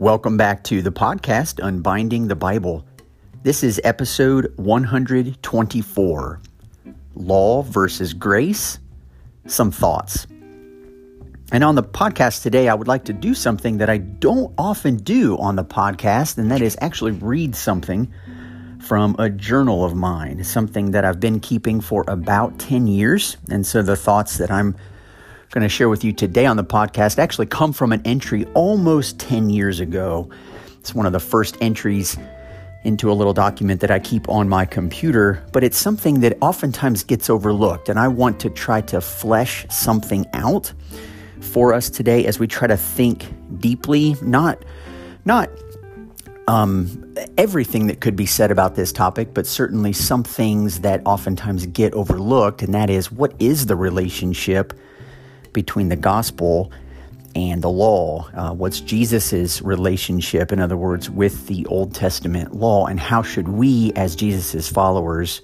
Welcome back to the podcast, Unbinding the Bible. This is episode 124 Law versus Grace. Some thoughts. And on the podcast today, I would like to do something that I don't often do on the podcast, and that is actually read something from a journal of mine, something that I've been keeping for about 10 years. And so the thoughts that I'm going to share with you today on the podcast actually come from an entry almost 10 years ago. It's one of the first entries into a little document that I keep on my computer, but it's something that oftentimes gets overlooked. And I want to try to flesh something out for us today as we try to think deeply, not, not, um, everything that could be said about this topic, but certainly some things that oftentimes get overlooked, and that is what is the relationship between the gospel and the law. Uh, what's Jesus's relationship, in other words, with the Old Testament law, and how should we, as Jesus's followers,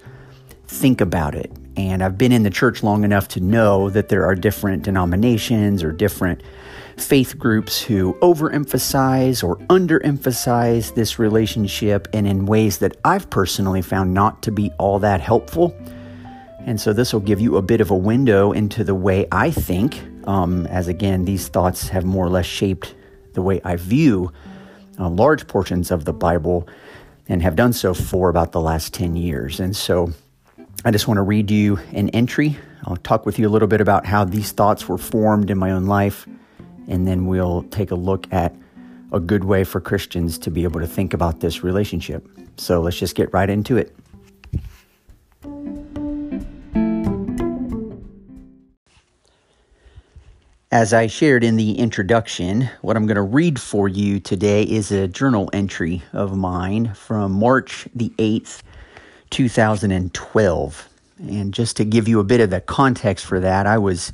think about it? And I've been in the church long enough to know that there are different denominations or different faith groups who overemphasize or underemphasize this relationship, and in ways that I've personally found not to be all that helpful. And so this will give you a bit of a window into the way I think, um, as again, these thoughts have more or less shaped the way I view uh, large portions of the Bible and have done so for about the last 10 years. And so I just want to read you an entry. I'll talk with you a little bit about how these thoughts were formed in my own life, and then we'll take a look at a good way for Christians to be able to think about this relationship. So let's just get right into it. As I shared in the introduction, what I'm going to read for you today is a journal entry of mine from March the 8th, 2012. And just to give you a bit of the context for that, I was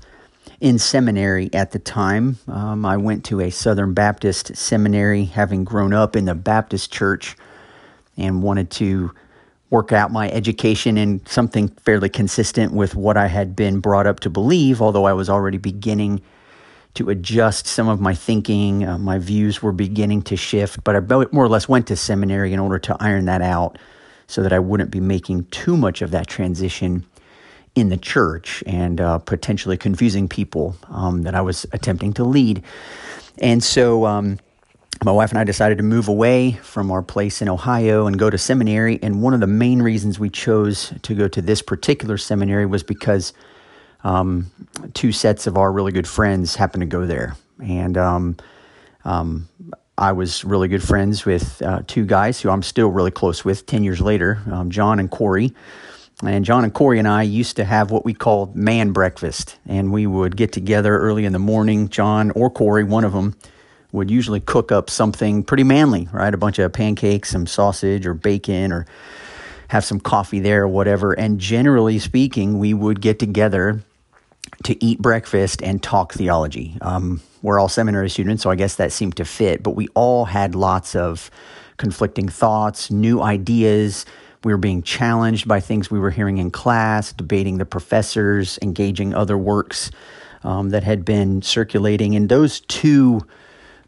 in seminary at the time. Um, I went to a Southern Baptist seminary, having grown up in the Baptist church, and wanted to work out my education in something fairly consistent with what I had been brought up to believe, although I was already beginning to adjust some of my thinking. Uh, my views were beginning to shift, but I more or less went to seminary in order to iron that out so that I wouldn't be making too much of that transition in the church and uh, potentially confusing people um, that I was attempting to lead. And so, um, my wife and I decided to move away from our place in Ohio and go to seminary. And one of the main reasons we chose to go to this particular seminary was because um, two sets of our really good friends happened to go there. And um, um, I was really good friends with uh, two guys who I'm still really close with 10 years later, um, John and Corey. And John and Corey and I used to have what we called man breakfast. And we would get together early in the morning. John or Corey, one of them, would usually cook up something pretty manly, right? A bunch of pancakes, some sausage or bacon or have some coffee there or whatever. And generally speaking, we would get together to eat breakfast and talk theology. Um, we're all seminary students, so I guess that seemed to fit, but we all had lots of conflicting thoughts, new ideas. We were being challenged by things we were hearing in class, debating the professors, engaging other works um, that had been circulating. And those two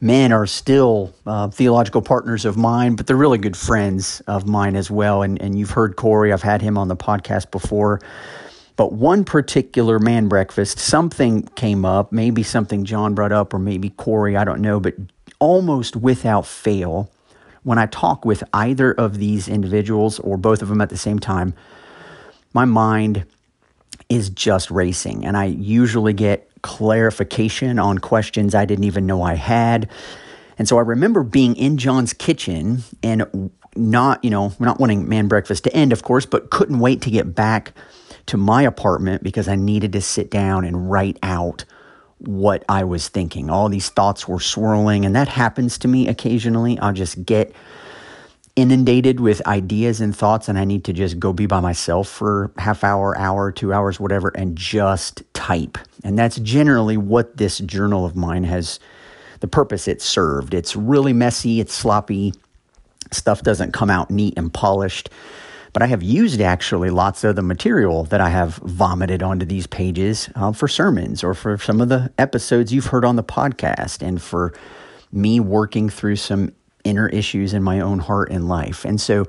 men are still uh, theological partners of mine, but they're really good friends of mine as well. And, and you've heard Corey, I've had him on the podcast before. But one particular man breakfast, something came up, maybe something John brought up, or maybe Corey, I don't know, but almost without fail, when I talk with either of these individuals or both of them at the same time, my mind is just racing. And I usually get clarification on questions I didn't even know I had. And so I remember being in John's kitchen and not, you know, not wanting man breakfast to end, of course, but couldn't wait to get back to my apartment because I needed to sit down and write out what I was thinking. All these thoughts were swirling, and that happens to me occasionally. I'll just get inundated with ideas and thoughts, and I need to just go be by myself for half hour, hour, two hours, whatever, and just type. And that's generally what this journal of mine has the purpose it served. It's really messy, it's sloppy, stuff doesn't come out neat and polished but I have used actually lots of the material that I have vomited onto these pages uh, for sermons or for some of the episodes you've heard on the podcast and for me working through some inner issues in my own heart and life. And so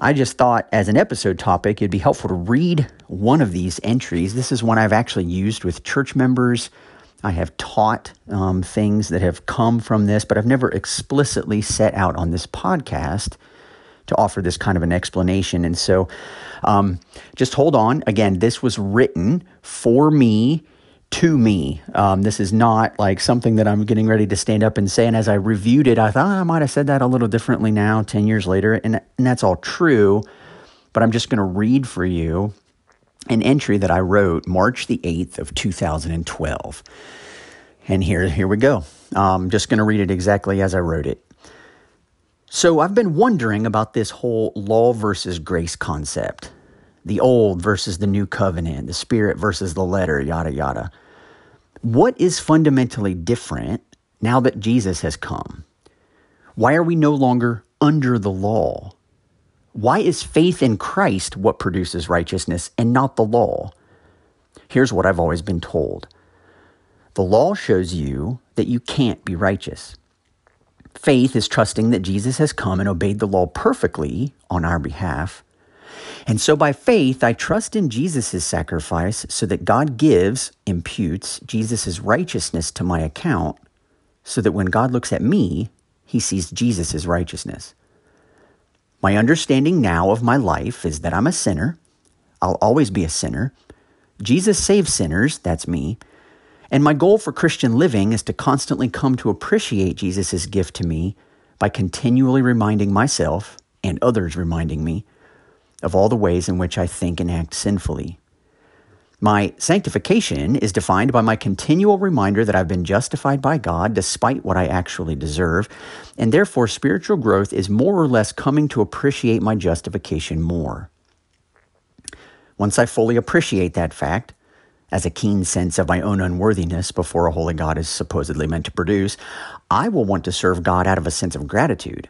I just thought as an episode topic, it'd be helpful to read one of these entries. This is one I've actually used with church members. I have taught um, things that have come from this, but I've never explicitly set out on this podcast to offer this kind of an explanation. And so um, just hold on. Again, this was written for me to me. Um, this is not like something that I'm getting ready to stand up and say. And as I reviewed it, I thought oh, I might have said that a little differently now, 10 years later. And, and that's all true. But I'm just going to read for you an entry that I wrote March the 8th of 2012. And here, here we go. I'm just going to read it exactly as I wrote it. So I've been wondering about this whole law versus grace concept the old versus the new covenant, the spirit versus the letter, yada, yada. What is fundamentally different now that Jesus has come? Why are we no longer under the law? Why is faith in Christ what produces righteousness and not the law? Here's what I've always been told the law shows you that you can't be righteous. Faith is trusting that Jesus has come and obeyed the law perfectly on our behalf and so by faith, I trust in Jesus' sacrifice so that God gives, imputes Jesus' righteousness to my account so that when God looks at me, he sees Jesus' righteousness. My understanding now of my life is that I'm a sinner. I'll always be a sinner. Jesus saves sinners, that's me. And my goal for Christian living is to constantly come to appreciate Jesus' gift to me by continually reminding myself and others reminding me of all the ways in which I think and act sinfully. My sanctification is defined by my continual reminder that I've been justified by God despite what I actually deserve, and therefore spiritual growth is more or less coming to appreciate my justification more. Once I fully appreciate that fact, as a keen sense of my own unworthiness before a holy God is supposedly meant to produce, I will want to serve God out of a sense of gratitude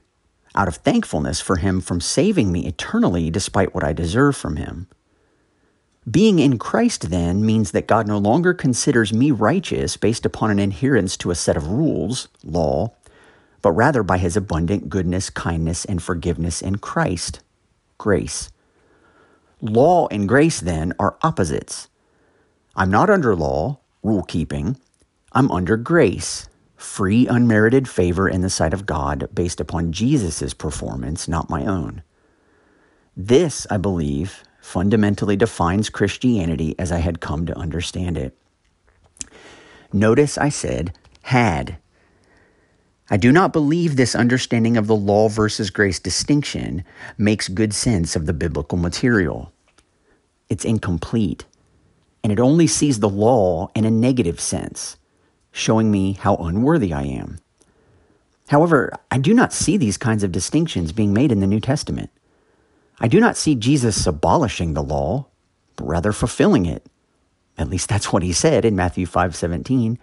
out of thankfulness for him from saving me eternally despite what I deserve from him. Being in Christ, then, means that God no longer considers me righteous based upon an adherence to a set of rules, law, but rather by his abundant goodness, kindness, and forgiveness in Christ, grace. Law and grace, then, are opposites. I'm not under law, rule keeping, I'm under grace, free, unmerited favor in the sight of God based upon Jesus' performance, not my own. This, I believe, fundamentally defines Christianity as I had come to understand it. Notice I said had. I do not believe this understanding of the law versus grace distinction makes good sense of the biblical material. It's incomplete, and it only sees the law in a negative sense showing me how unworthy I am. However, I do not see these kinds of distinctions being made in the New Testament. I do not see Jesus abolishing the law, but rather fulfilling it. At least that's what he said in Matthew 5:17.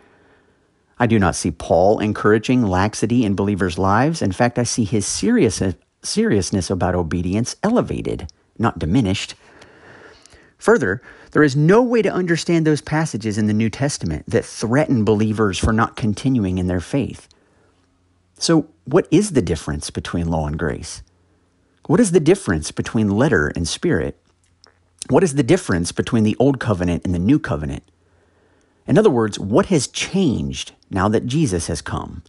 I do not see Paul encouraging laxity in believers' lives. In fact, I see his serious, seriousness about obedience elevated, not diminished. Further, there is no way to understand those passages in the New Testament that threaten believers for not continuing in their faith. So, what is the difference between law and grace? What is the difference between letter and spirit? What is the difference between the Old Covenant and the New Covenant? In other words, what has changed now that Jesus has come?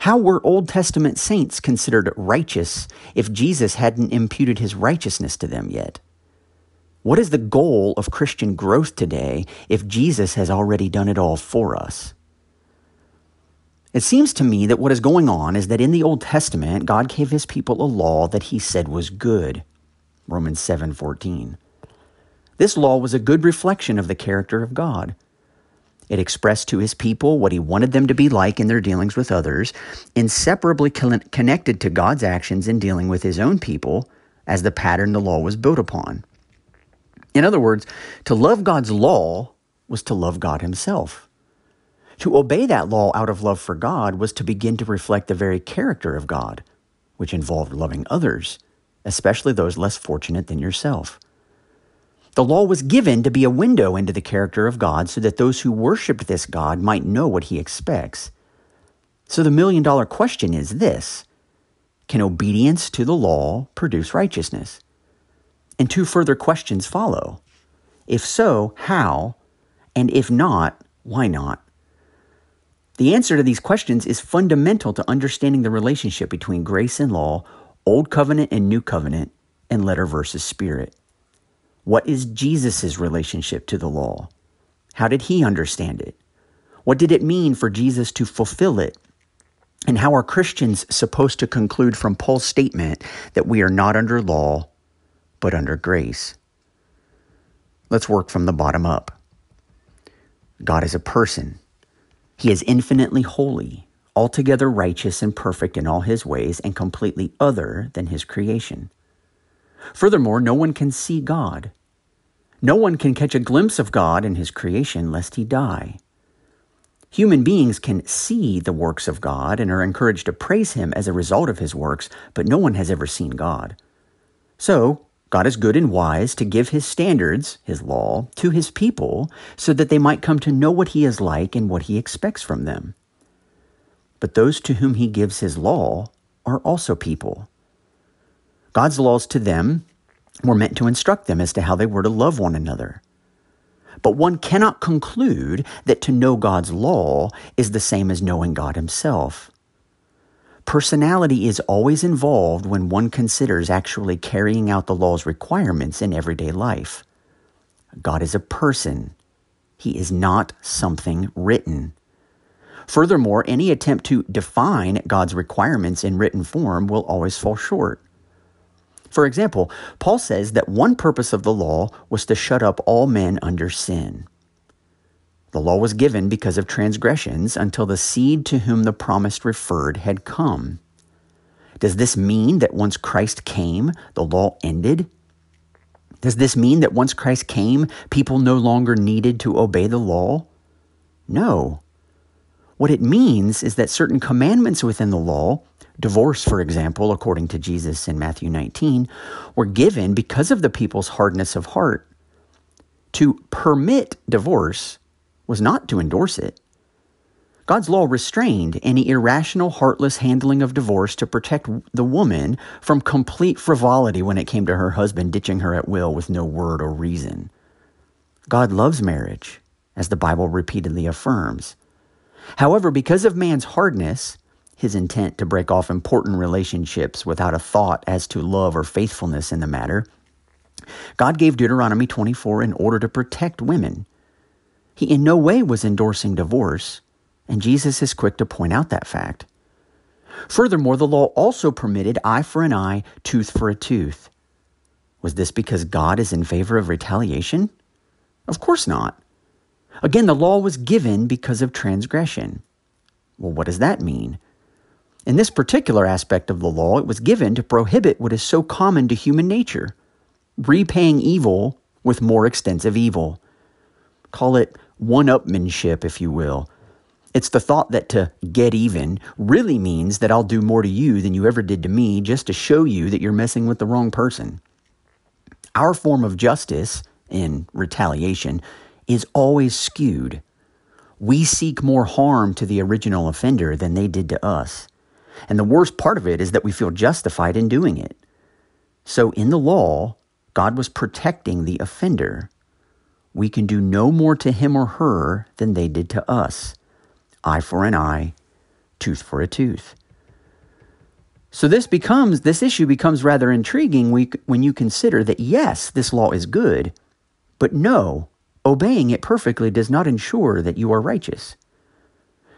How were Old Testament saints considered righteous if Jesus hadn't imputed his righteousness to them yet? What is the goal of Christian growth today if Jesus has already done it all for us? It seems to me that what is going on is that in the Old Testament, God gave his people a law that he said was good. Romans 7:14. This law was a good reflection of the character of God. It expressed to his people what he wanted them to be like in their dealings with others, inseparably connected to God's actions in dealing with his own people as the pattern the law was built upon. In other words, to love God's law was to love God Himself. To obey that law out of love for God was to begin to reflect the very character of God, which involved loving others, especially those less fortunate than yourself. The law was given to be a window into the character of God so that those who worshiped this God might know what He expects. So the million dollar question is this Can obedience to the law produce righteousness? And two further questions follow. If so, how? And if not, why not? The answer to these questions is fundamental to understanding the relationship between grace and law, Old Covenant and New Covenant, and letter versus spirit. What is Jesus' relationship to the law? How did he understand it? What did it mean for Jesus to fulfill it? And how are Christians supposed to conclude from Paul's statement that we are not under law, but under grace? Let's work from the bottom up. God is a person. He is infinitely holy, altogether righteous and perfect in all his ways, and completely other than his creation. Furthermore, no one can see God. No one can catch a glimpse of God in his creation lest he die. Human beings can see the works of God and are encouraged to praise him as a result of his works, but no one has ever seen God. So, God is good and wise to give his standards, his law, to his people so that they might come to know what he is like and what he expects from them. But those to whom he gives his law are also people. God's laws to them were meant to instruct them as to how they were to love one another. But one cannot conclude that to know God's law is the same as knowing God Himself. Personality is always involved when one considers actually carrying out the law's requirements in everyday life. God is a person. He is not something written. Furthermore, any attempt to define God's requirements in written form will always fall short. For example, Paul says that one purpose of the law was to shut up all men under sin. The law was given because of transgressions until the seed to whom the promise referred had come. Does this mean that once Christ came, the law ended? Does this mean that once Christ came, people no longer needed to obey the law? No. What it means is that certain commandments within the law divorce, for example, according to Jesus in Matthew 19, were given because of the people's hardness of heart. To permit divorce was not to endorse it. God's law restrained any irrational, heartless handling of divorce to protect the woman from complete frivolity when it came to her husband ditching her at will with no word or reason. God loves marriage, as the Bible repeatedly affirms. However, because of man's hardness, his intent to break off important relationships without a thought as to love or faithfulness in the matter, God gave Deuteronomy 24 in order to protect women. He in no way was endorsing divorce, and Jesus is quick to point out that fact. Furthermore, the law also permitted eye for an eye, tooth for a tooth. Was this because God is in favor of retaliation? Of course not. Again, the law was given because of transgression. Well, what does that mean? In this particular aspect of the law, it was given to prohibit what is so common to human nature repaying evil with more extensive evil. Call it one upmanship, if you will. It's the thought that to get even really means that I'll do more to you than you ever did to me just to show you that you're messing with the wrong person. Our form of justice, in retaliation, is always skewed. We seek more harm to the original offender than they did to us. And the worst part of it is that we feel justified in doing it. So in the law, God was protecting the offender. We can do no more to him or her than they did to us eye for an eye, tooth for a tooth. So this becomes this issue becomes rather intriguing when you consider that yes, this law is good, but no, obeying it perfectly does not ensure that you are righteous.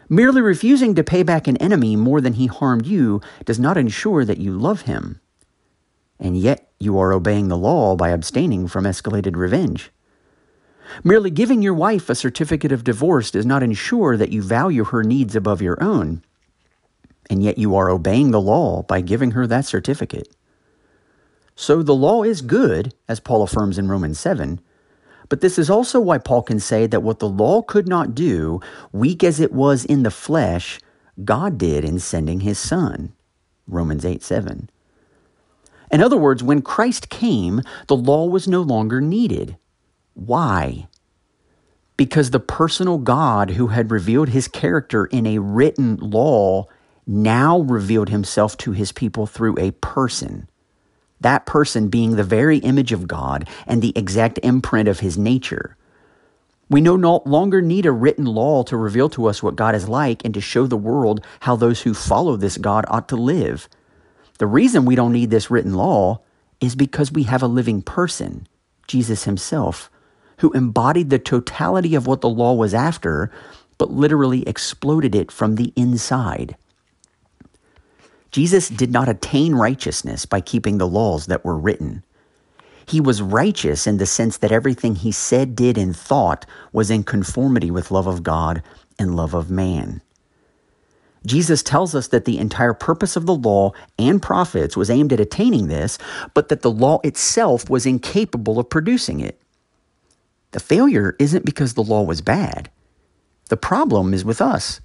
Merely refusing to pay back an enemy more than he harmed you does not ensure that you love him. And yet you are obeying the law by abstaining from escalated revenge. Merely giving your wife a certificate of divorce does not ensure that you value her needs above your own. And yet you are obeying the law by giving her that certificate. So the law is good, as Paul affirms in Romans 7, but this is also why Paul can say that what the law could not do, weak as it was in the flesh, God did in sending his Son. Romans 8 7. In other words, when Christ came, the law was no longer needed. Why? because the personal God who had revealed his character in a written law now revealed himself to his people through a person. That person being the very image of God and the exact imprint of his nature. We no longer need a written law to reveal to us what God is like and to show the world how those who follow this God ought to live. The reason we don't need this written law is because we have a living person, Jesus himself, who embodied the totality of what the law was after, but literally exploded it from the inside. Jesus did not attain righteousness by keeping the laws that were written. He was righteous in the sense that everything he said, did, and thought was in conformity with love of God and love of man. Jesus tells us that the entire purpose of the law and prophets was aimed at attaining this, but that the law itself was incapable of producing it. The failure isn't because the law was bad. The problem is with us.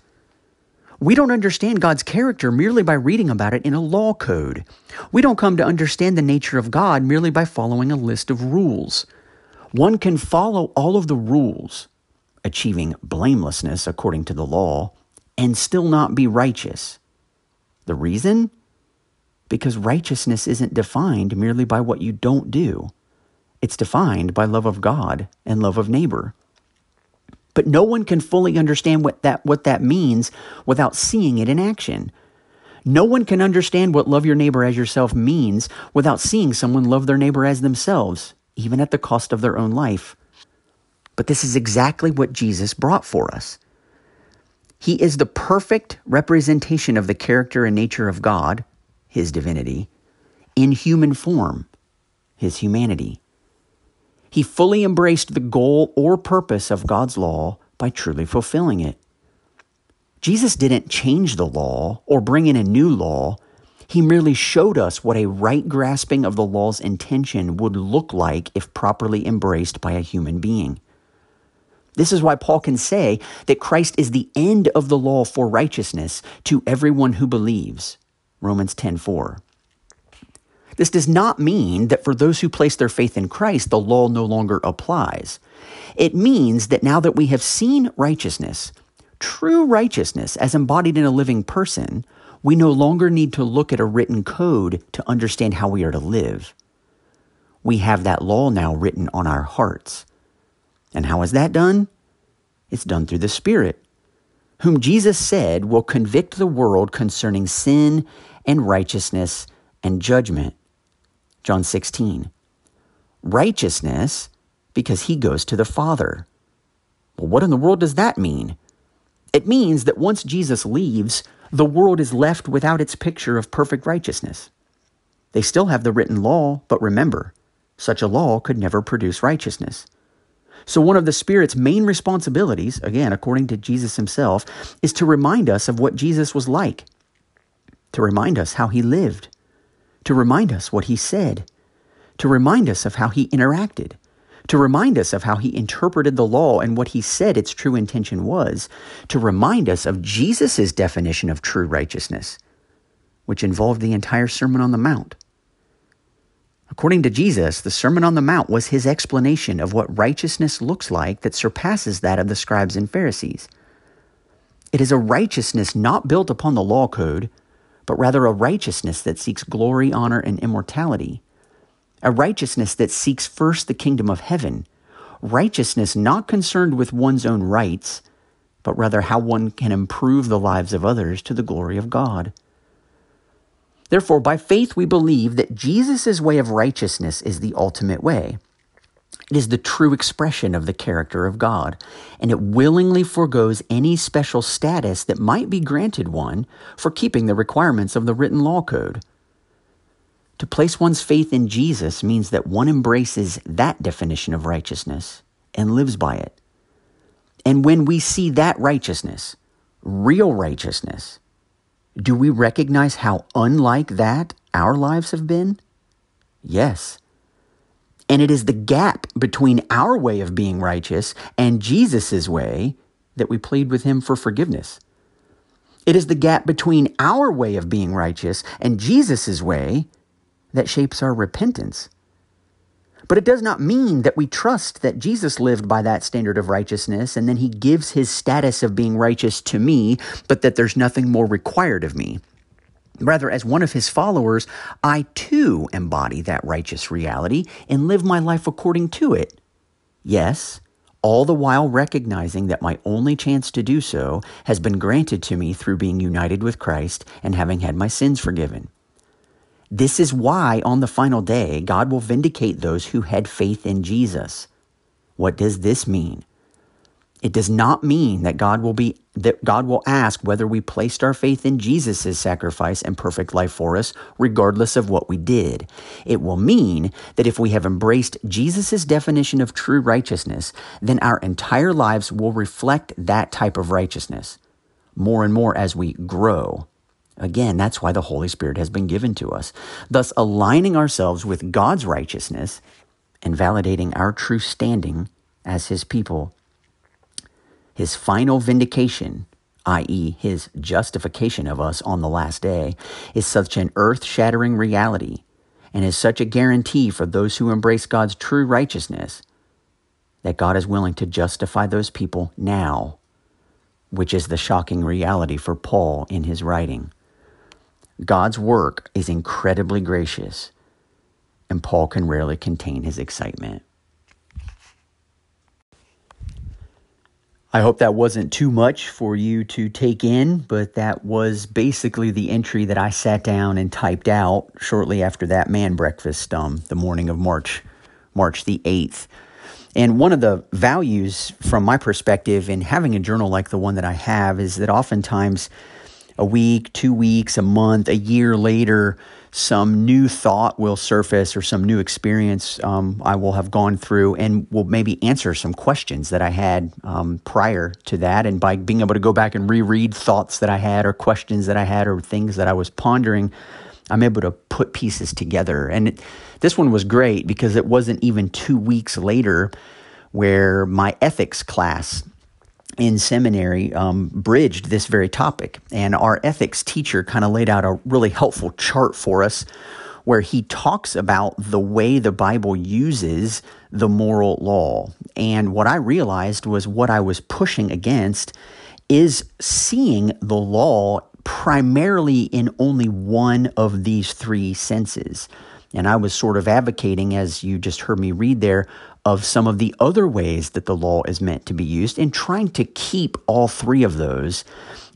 We don't understand God's character merely by reading about it in a law code. We don't come to understand the nature of God merely by following a list of rules. One can follow all of the rules, achieving blamelessness according to the law, and still not be righteous. The reason? Because righteousness isn't defined merely by what you don't do. It's defined by love of God and love of neighbor. But no one can fully understand what that, what that means without seeing it in action. No one can understand what love your neighbor as yourself means without seeing someone love their neighbor as themselves, even at the cost of their own life. But this is exactly what Jesus brought for us. He is the perfect representation of the character and nature of God, his divinity, in human form, his humanity. He fully embraced the goal or purpose of God's law by truly fulfilling it. Jesus didn't change the law or bring in a new law. He merely showed us what a right grasping of the law's intention would look like if properly embraced by a human being. This is why Paul can say that Christ is the end of the law for righteousness to everyone who believes. Romans 10:4. This does not mean that for those who place their faith in Christ, the law no longer applies. It means that now that we have seen righteousness, true righteousness as embodied in a living person, we no longer need to look at a written code to understand how we are to live. We have that law now written on our hearts. And how is that done? It's done through the Spirit, whom Jesus said will convict the world concerning sin and righteousness and judgment. John 16. Righteousness, because he goes to the Father. Well, what in the world does that mean? It means that once Jesus leaves, the world is left without its picture of perfect righteousness. They still have the written law, but remember, such a law could never produce righteousness. So, one of the Spirit's main responsibilities, again, according to Jesus himself, is to remind us of what Jesus was like, to remind us how he lived, to remind us what he said, to remind us of how he interacted, to remind us of how he interpreted the law and what he said its true intention was, to remind us of Jesus' definition of true righteousness, which involved the entire Sermon on the Mount. According to Jesus, the Sermon on the Mount was his explanation of what righteousness looks like that surpasses that of the scribes and Pharisees. It is a righteousness not built upon the law code, but rather a righteousness that seeks glory, honor, and immortality. A righteousness that seeks first the kingdom of heaven. Righteousness not concerned with one's own rights, but rather how one can improve the lives of others to the glory of God. Therefore, by faith, we believe that Jesus' way of righteousness is the ultimate way. It is the true expression of the character of God, and it willingly foregoes any special status that might be granted one for keeping the requirements of the written law code. To place one's faith in Jesus means that one embraces that definition of righteousness and lives by it. And when we see that righteousness, real righteousness, do we recognize how unlike that our lives have been? Yes. And it is the gap between our way of being righteous and Jesus' way that we plead with him for forgiveness. It is the gap between our way of being righteous and Jesus' way that shapes our repentance. But it does not mean that we trust that Jesus lived by that standard of righteousness and then he gives his status of being righteous to me, but that there's nothing more required of me. Rather, as one of his followers, I too embody that righteous reality and live my life according to it. Yes, all the while recognizing that my only chance to do so has been granted to me through being united with Christ and having had my sins forgiven. This is why on the final day, God will vindicate those who had faith in Jesus. What does this mean? It does not mean that God will be that God will ask whether we placed our faith in Jesus' sacrifice and perfect life for us, regardless of what we did. It will mean that if we have embraced Jesus' definition of true righteousness, then our entire lives will reflect that type of righteousness more and more as we grow. Again, that's why the Holy Spirit has been given to us, thus aligning ourselves with God's righteousness and validating our true standing as His people his final vindication, i.e., his justification of us on the last day, is such an earth shattering reality and is such a guarantee for those who embrace God's true righteousness that God is willing to justify those people now, which is the shocking reality for Paul in his writing. God's work is incredibly gracious, and Paul can rarely contain his excitement. I hope that wasn't too much for you to take in, but that was basically the entry that I sat down and typed out shortly after that man breakfast um, the morning of March, March the 8th. And one of the values from my perspective in having a journal like the one that I have is that oftentimes a week, two weeks, a month, a year later, some new thought will surface or some new experience um, I will have gone through and will maybe answer some questions that I had um, prior to that. And by being able to go back and reread thoughts that I had or questions that I had or things that I was pondering, I'm able to put pieces together. And it, this one was great because it wasn't even two weeks later where my ethics class in seminary um, bridged this very topic. And our ethics teacher kind of laid out a really helpful chart for us where he talks about the way the Bible uses the moral law. And what I realized was what I was pushing against is seeing the law primarily in only one of these three senses. And I was sort of advocating, as you just heard me read there, of some of the other ways that the law is meant to be used and trying to keep all three of those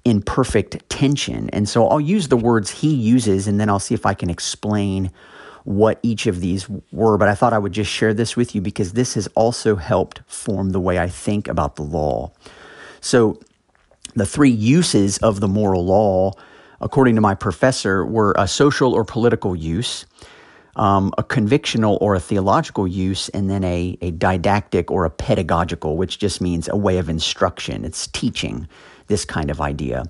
in perfect tension. And so I'll use the words he uses and then I'll see if I can explain what each of these were. But I thought I would just share this with you because this has also helped form the way I think about the law. So the three uses of the moral law, according to my professor, were a social or political use um, a convictional or a theological use, and then a, a didactic or a pedagogical, which just means a way of instruction. It's teaching, this kind of idea.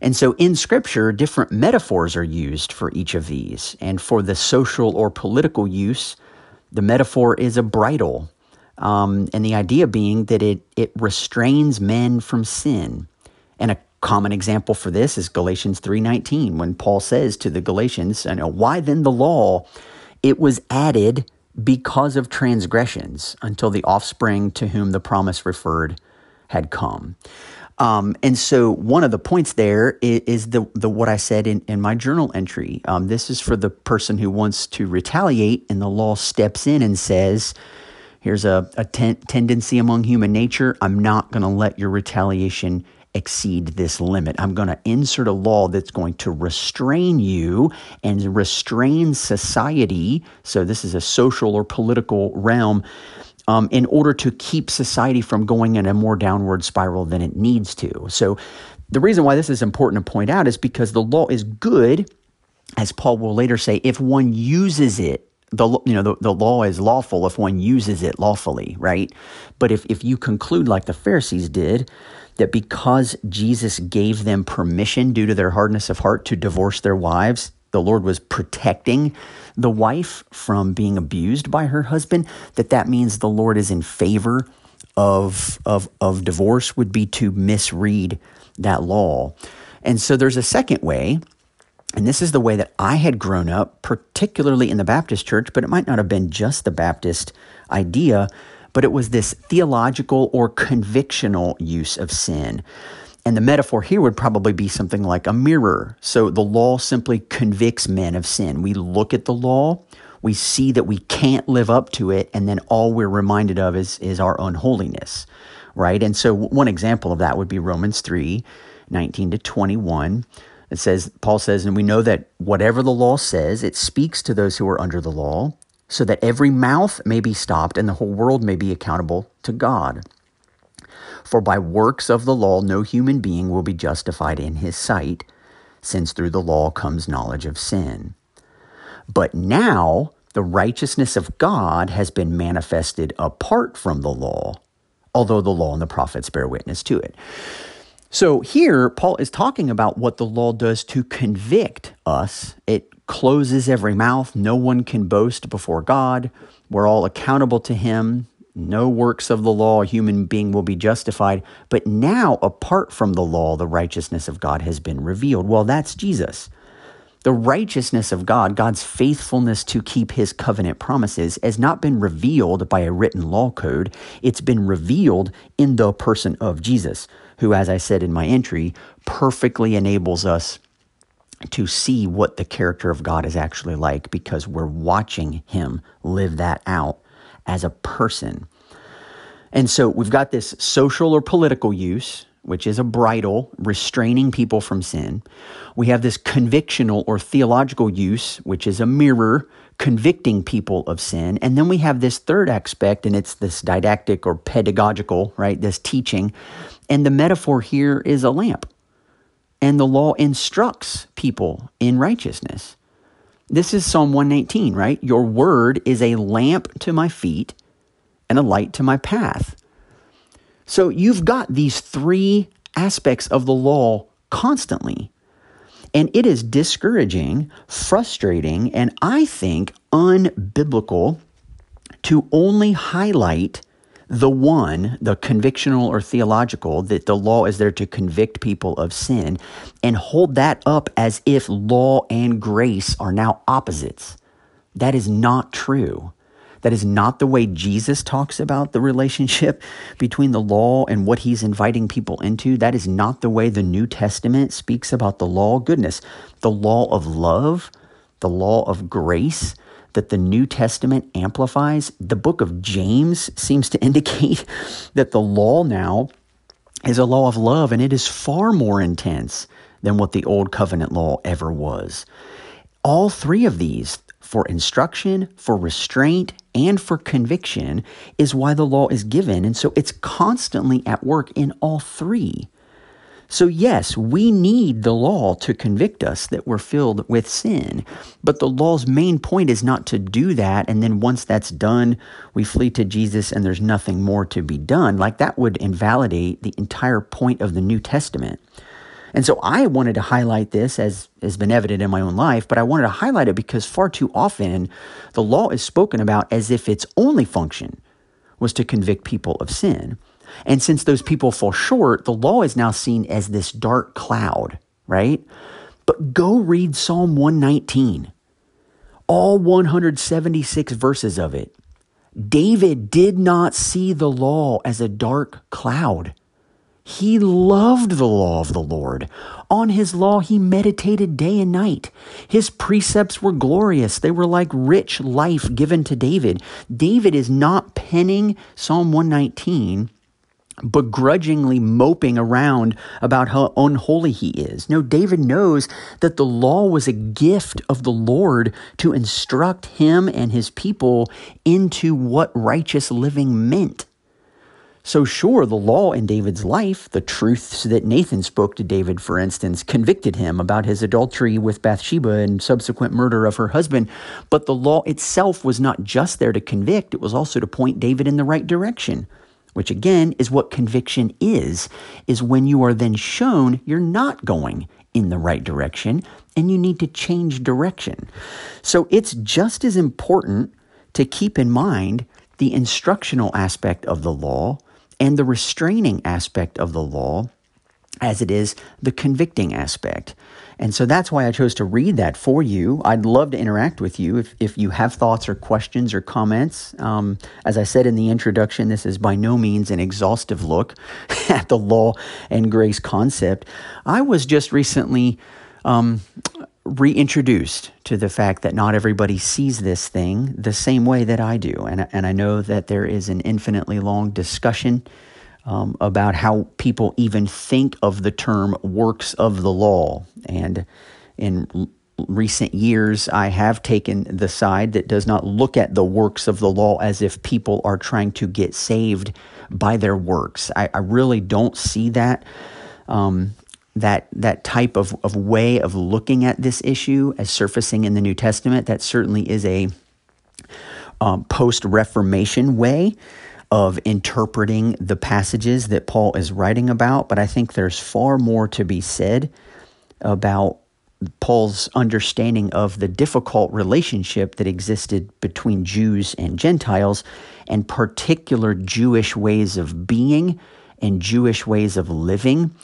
And so in Scripture, different metaphors are used for each of these. And for the social or political use, the metaphor is a bridle. Um, and the idea being that it, it restrains men from sin. And a common example for this is Galatians 3:19 when Paul says to the Galatians, why then the law it was added because of transgressions until the offspring to whom the promise referred had come. Um, and so one of the points there is, is, the, the what I said in, in my journal entry. Um, this is for the person who wants to retaliate, and the law steps in and says, "Here's a, a ten- tendency among human nature. I'm not going to let your retaliation exceed this limit. I'm going to insert a law that's going to restrain you and restrain society. So, this is a social or political realm. Um, in order to keep society from going in a more downward spiral than it needs to. So, the reason why this is important to point out is because the law is good, as Paul will later say, if one uses it the you know the, the law is lawful if one uses it lawfully right but if, if you conclude like the pharisees did that because Jesus gave them permission due to their hardness of heart to divorce their wives, the Lord was protecting the wife from being abused by her husband, that that means the Lord is in favor of, of, of divorce would be to misread that law. And so there's a second way And this is the way that I had grown up, particularly in the Baptist church, but it might not have been just the Baptist idea, but it was this theological or convictional use of sin. And the metaphor here would probably be something like a mirror. So the law simply convicts men of sin. We look at the law, we see that we can't live up to it, and then all we're reminded of is, is our unholiness, right? And so one example of that would be Romans 3 19 to 21. It says, Paul says, and we know that whatever the law says, it speaks to those who are under the law, so that every mouth may be stopped and the whole world may be accountable to God. For by works of the law, no human being will be justified in his sight, since through the law comes knowledge of sin. But now the righteousness of God has been manifested apart from the law, although the law and the prophets bear witness to it. So here, Paul is talking about what the law does to convict us. It closes every mouth. No one can boast before God. We're all accountable to Him. No works of the law, a human being will be justified. But now, apart from the law, the righteousness of God has been revealed. Well, that's Jesus. The righteousness of God, God's faithfulness to keep his covenant promises, has not been revealed by a written law code. It's been revealed in the person of Jesus who, as I said in my entry, perfectly enables us to see what the character of God is actually like because we're watching him live that out as a person. And so we've got this social or political use, which is a bridle restraining people from sin. We have this convictional or theological use, which is a mirror convicting people of sin. And then we have this third aspect, and it's this didactic or pedagogical, right? This teaching and the metaphor here is a lamp. And the law instructs people in righteousness. This is Psalm 119, right? Your word is a lamp to my feet and a light to my path. So you've got these three aspects of the law constantly. And it is discouraging, frustrating, and I think unbiblical to only highlight the one, the convictional or theological, that the law is there to convict people of sin, and hold that up as if law and grace are now opposites. That is not true. That is not the way Jesus talks about the relationship between the law and what he's inviting people into. That is not the way the New Testament speaks about the law. Goodness, the law of love, the law of grace, that the New Testament amplifies. The book of James seems to indicate that the law now is a law of love and it is far more intense than what the old covenant law ever was. All three of these, for instruction, for restraint, and for conviction, is why the law is given. And so it's constantly at work in all three. So, yes, we need the law to convict us that we're filled with sin. But the law's main point is not to do that. And then once that's done, we flee to Jesus and there's nothing more to be done. Like that would invalidate the entire point of the New Testament. And so I wanted to highlight this as has been evident in my own life, but I wanted to highlight it because far too often the law is spoken about as if its only function was to convict people of sin. And since those people fall short, the law is now seen as this dark cloud, right? But go read Psalm 119, all 176 verses of it. David did not see the law as a dark cloud. He loved the law of the Lord. On his law he meditated day and night. His precepts were glorious. They were like rich life given to David. David is not penning Psalm 119 begrudgingly moping around about how unholy he is. No, David knows that the law was a gift of the Lord to instruct him and his people into what righteous living meant. So, sure, the law in David's life, the truths that Nathan spoke to David, for instance, convicted him about his adultery with Bathsheba and subsequent murder of her husband. But the law itself was not just there to convict, it was also to point David in the right direction which again is what conviction is, is when you are then shown you're not going in the right direction and you need to change direction. So it's just as important to keep in mind the instructional aspect of the law and the restraining aspect of the law as it is the convicting aspect. And so that's why I chose to read that for you. I'd love to interact with you if, if you have thoughts or questions or comments. Um, as I said in the introduction, this is by no means an exhaustive look at the law and grace concept. I was just recently um, reintroduced to the fact that not everybody sees this thing the same way that I do. And, and I know that there is an infinitely long discussion um, about how people even think of the term works of the law. And in recent years, I have taken the side that does not look at the works of the law as if people are trying to get saved by their works. I, I really don't see that. Um, that that type of, of way of looking at this issue as surfacing in the New Testament. That certainly is a um, post Reformation way of interpreting the passages that Paul is writing about, but I think there's far more to be said about Paul's understanding of the difficult relationship that existed between Jews and Gentiles and particular Jewish ways of being and Jewish ways of living,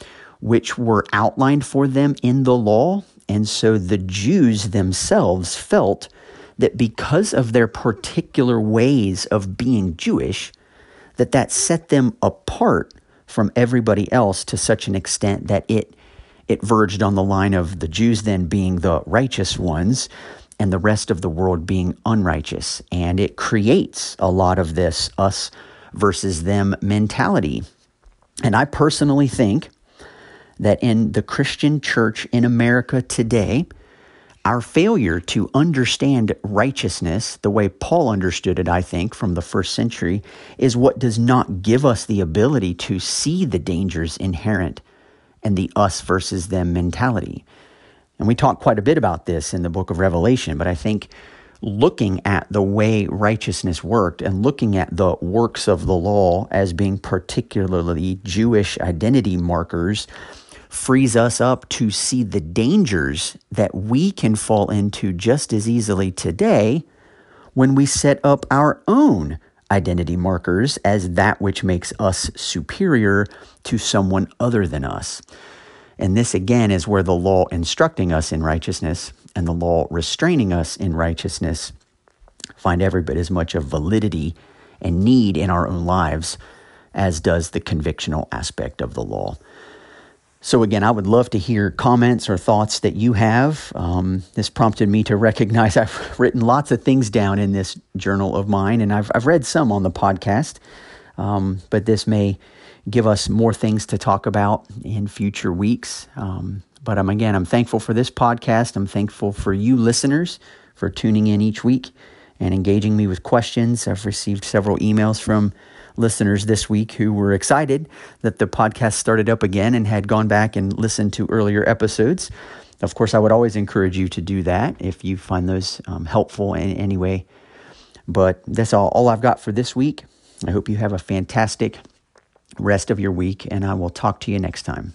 which were outlined for them in the law. And so the Jews themselves felt that because of their particular ways of being Jewish, that that set them apart from everybody else to such an extent that it it verged on the line of the Jews then being the righteous ones and the rest of the world being unrighteous. And it creates a lot of this us versus them mentality. And i personally think that in the christian church in america today our failure to understand righteousness the way Paul understood it, I think, from the first century, is what does not give us the ability to see the dangers inherent in the us versus them mentality. And we talk quite a bit about this in the book of Revelation, but I think looking at the way righteousness worked and looking at the works of the law as being particularly Jewish identity markers frees us up to see the dangers that we can fall into just as easily today when we set up our own identity markers as that which makes us superior to someone other than us. And this again is where the law instructing us in righteousness and the law restraining us in righteousness find every bit as much of validity and need in our own lives as does the convictional aspect of the law. So, again, I would love to hear comments or thoughts that you have. Um, this prompted me to recognize I've written lots of things down in this journal of mine, and I've, I've read some on the podcast, um, but this may give us more things to talk about in future weeks. Um, but I'm, again, I'm thankful for this podcast. I'm thankful for you listeners for tuning in each week and engaging me with questions. I've received several emails from listeners this week who were excited that the podcast started up again and had gone back and listened to earlier episodes. Of course, I would always encourage you to do that if you find those um, helpful in any way. But that's all, all I've got for this week. I hope you have a fantastic rest of your week, and I will talk to you next time.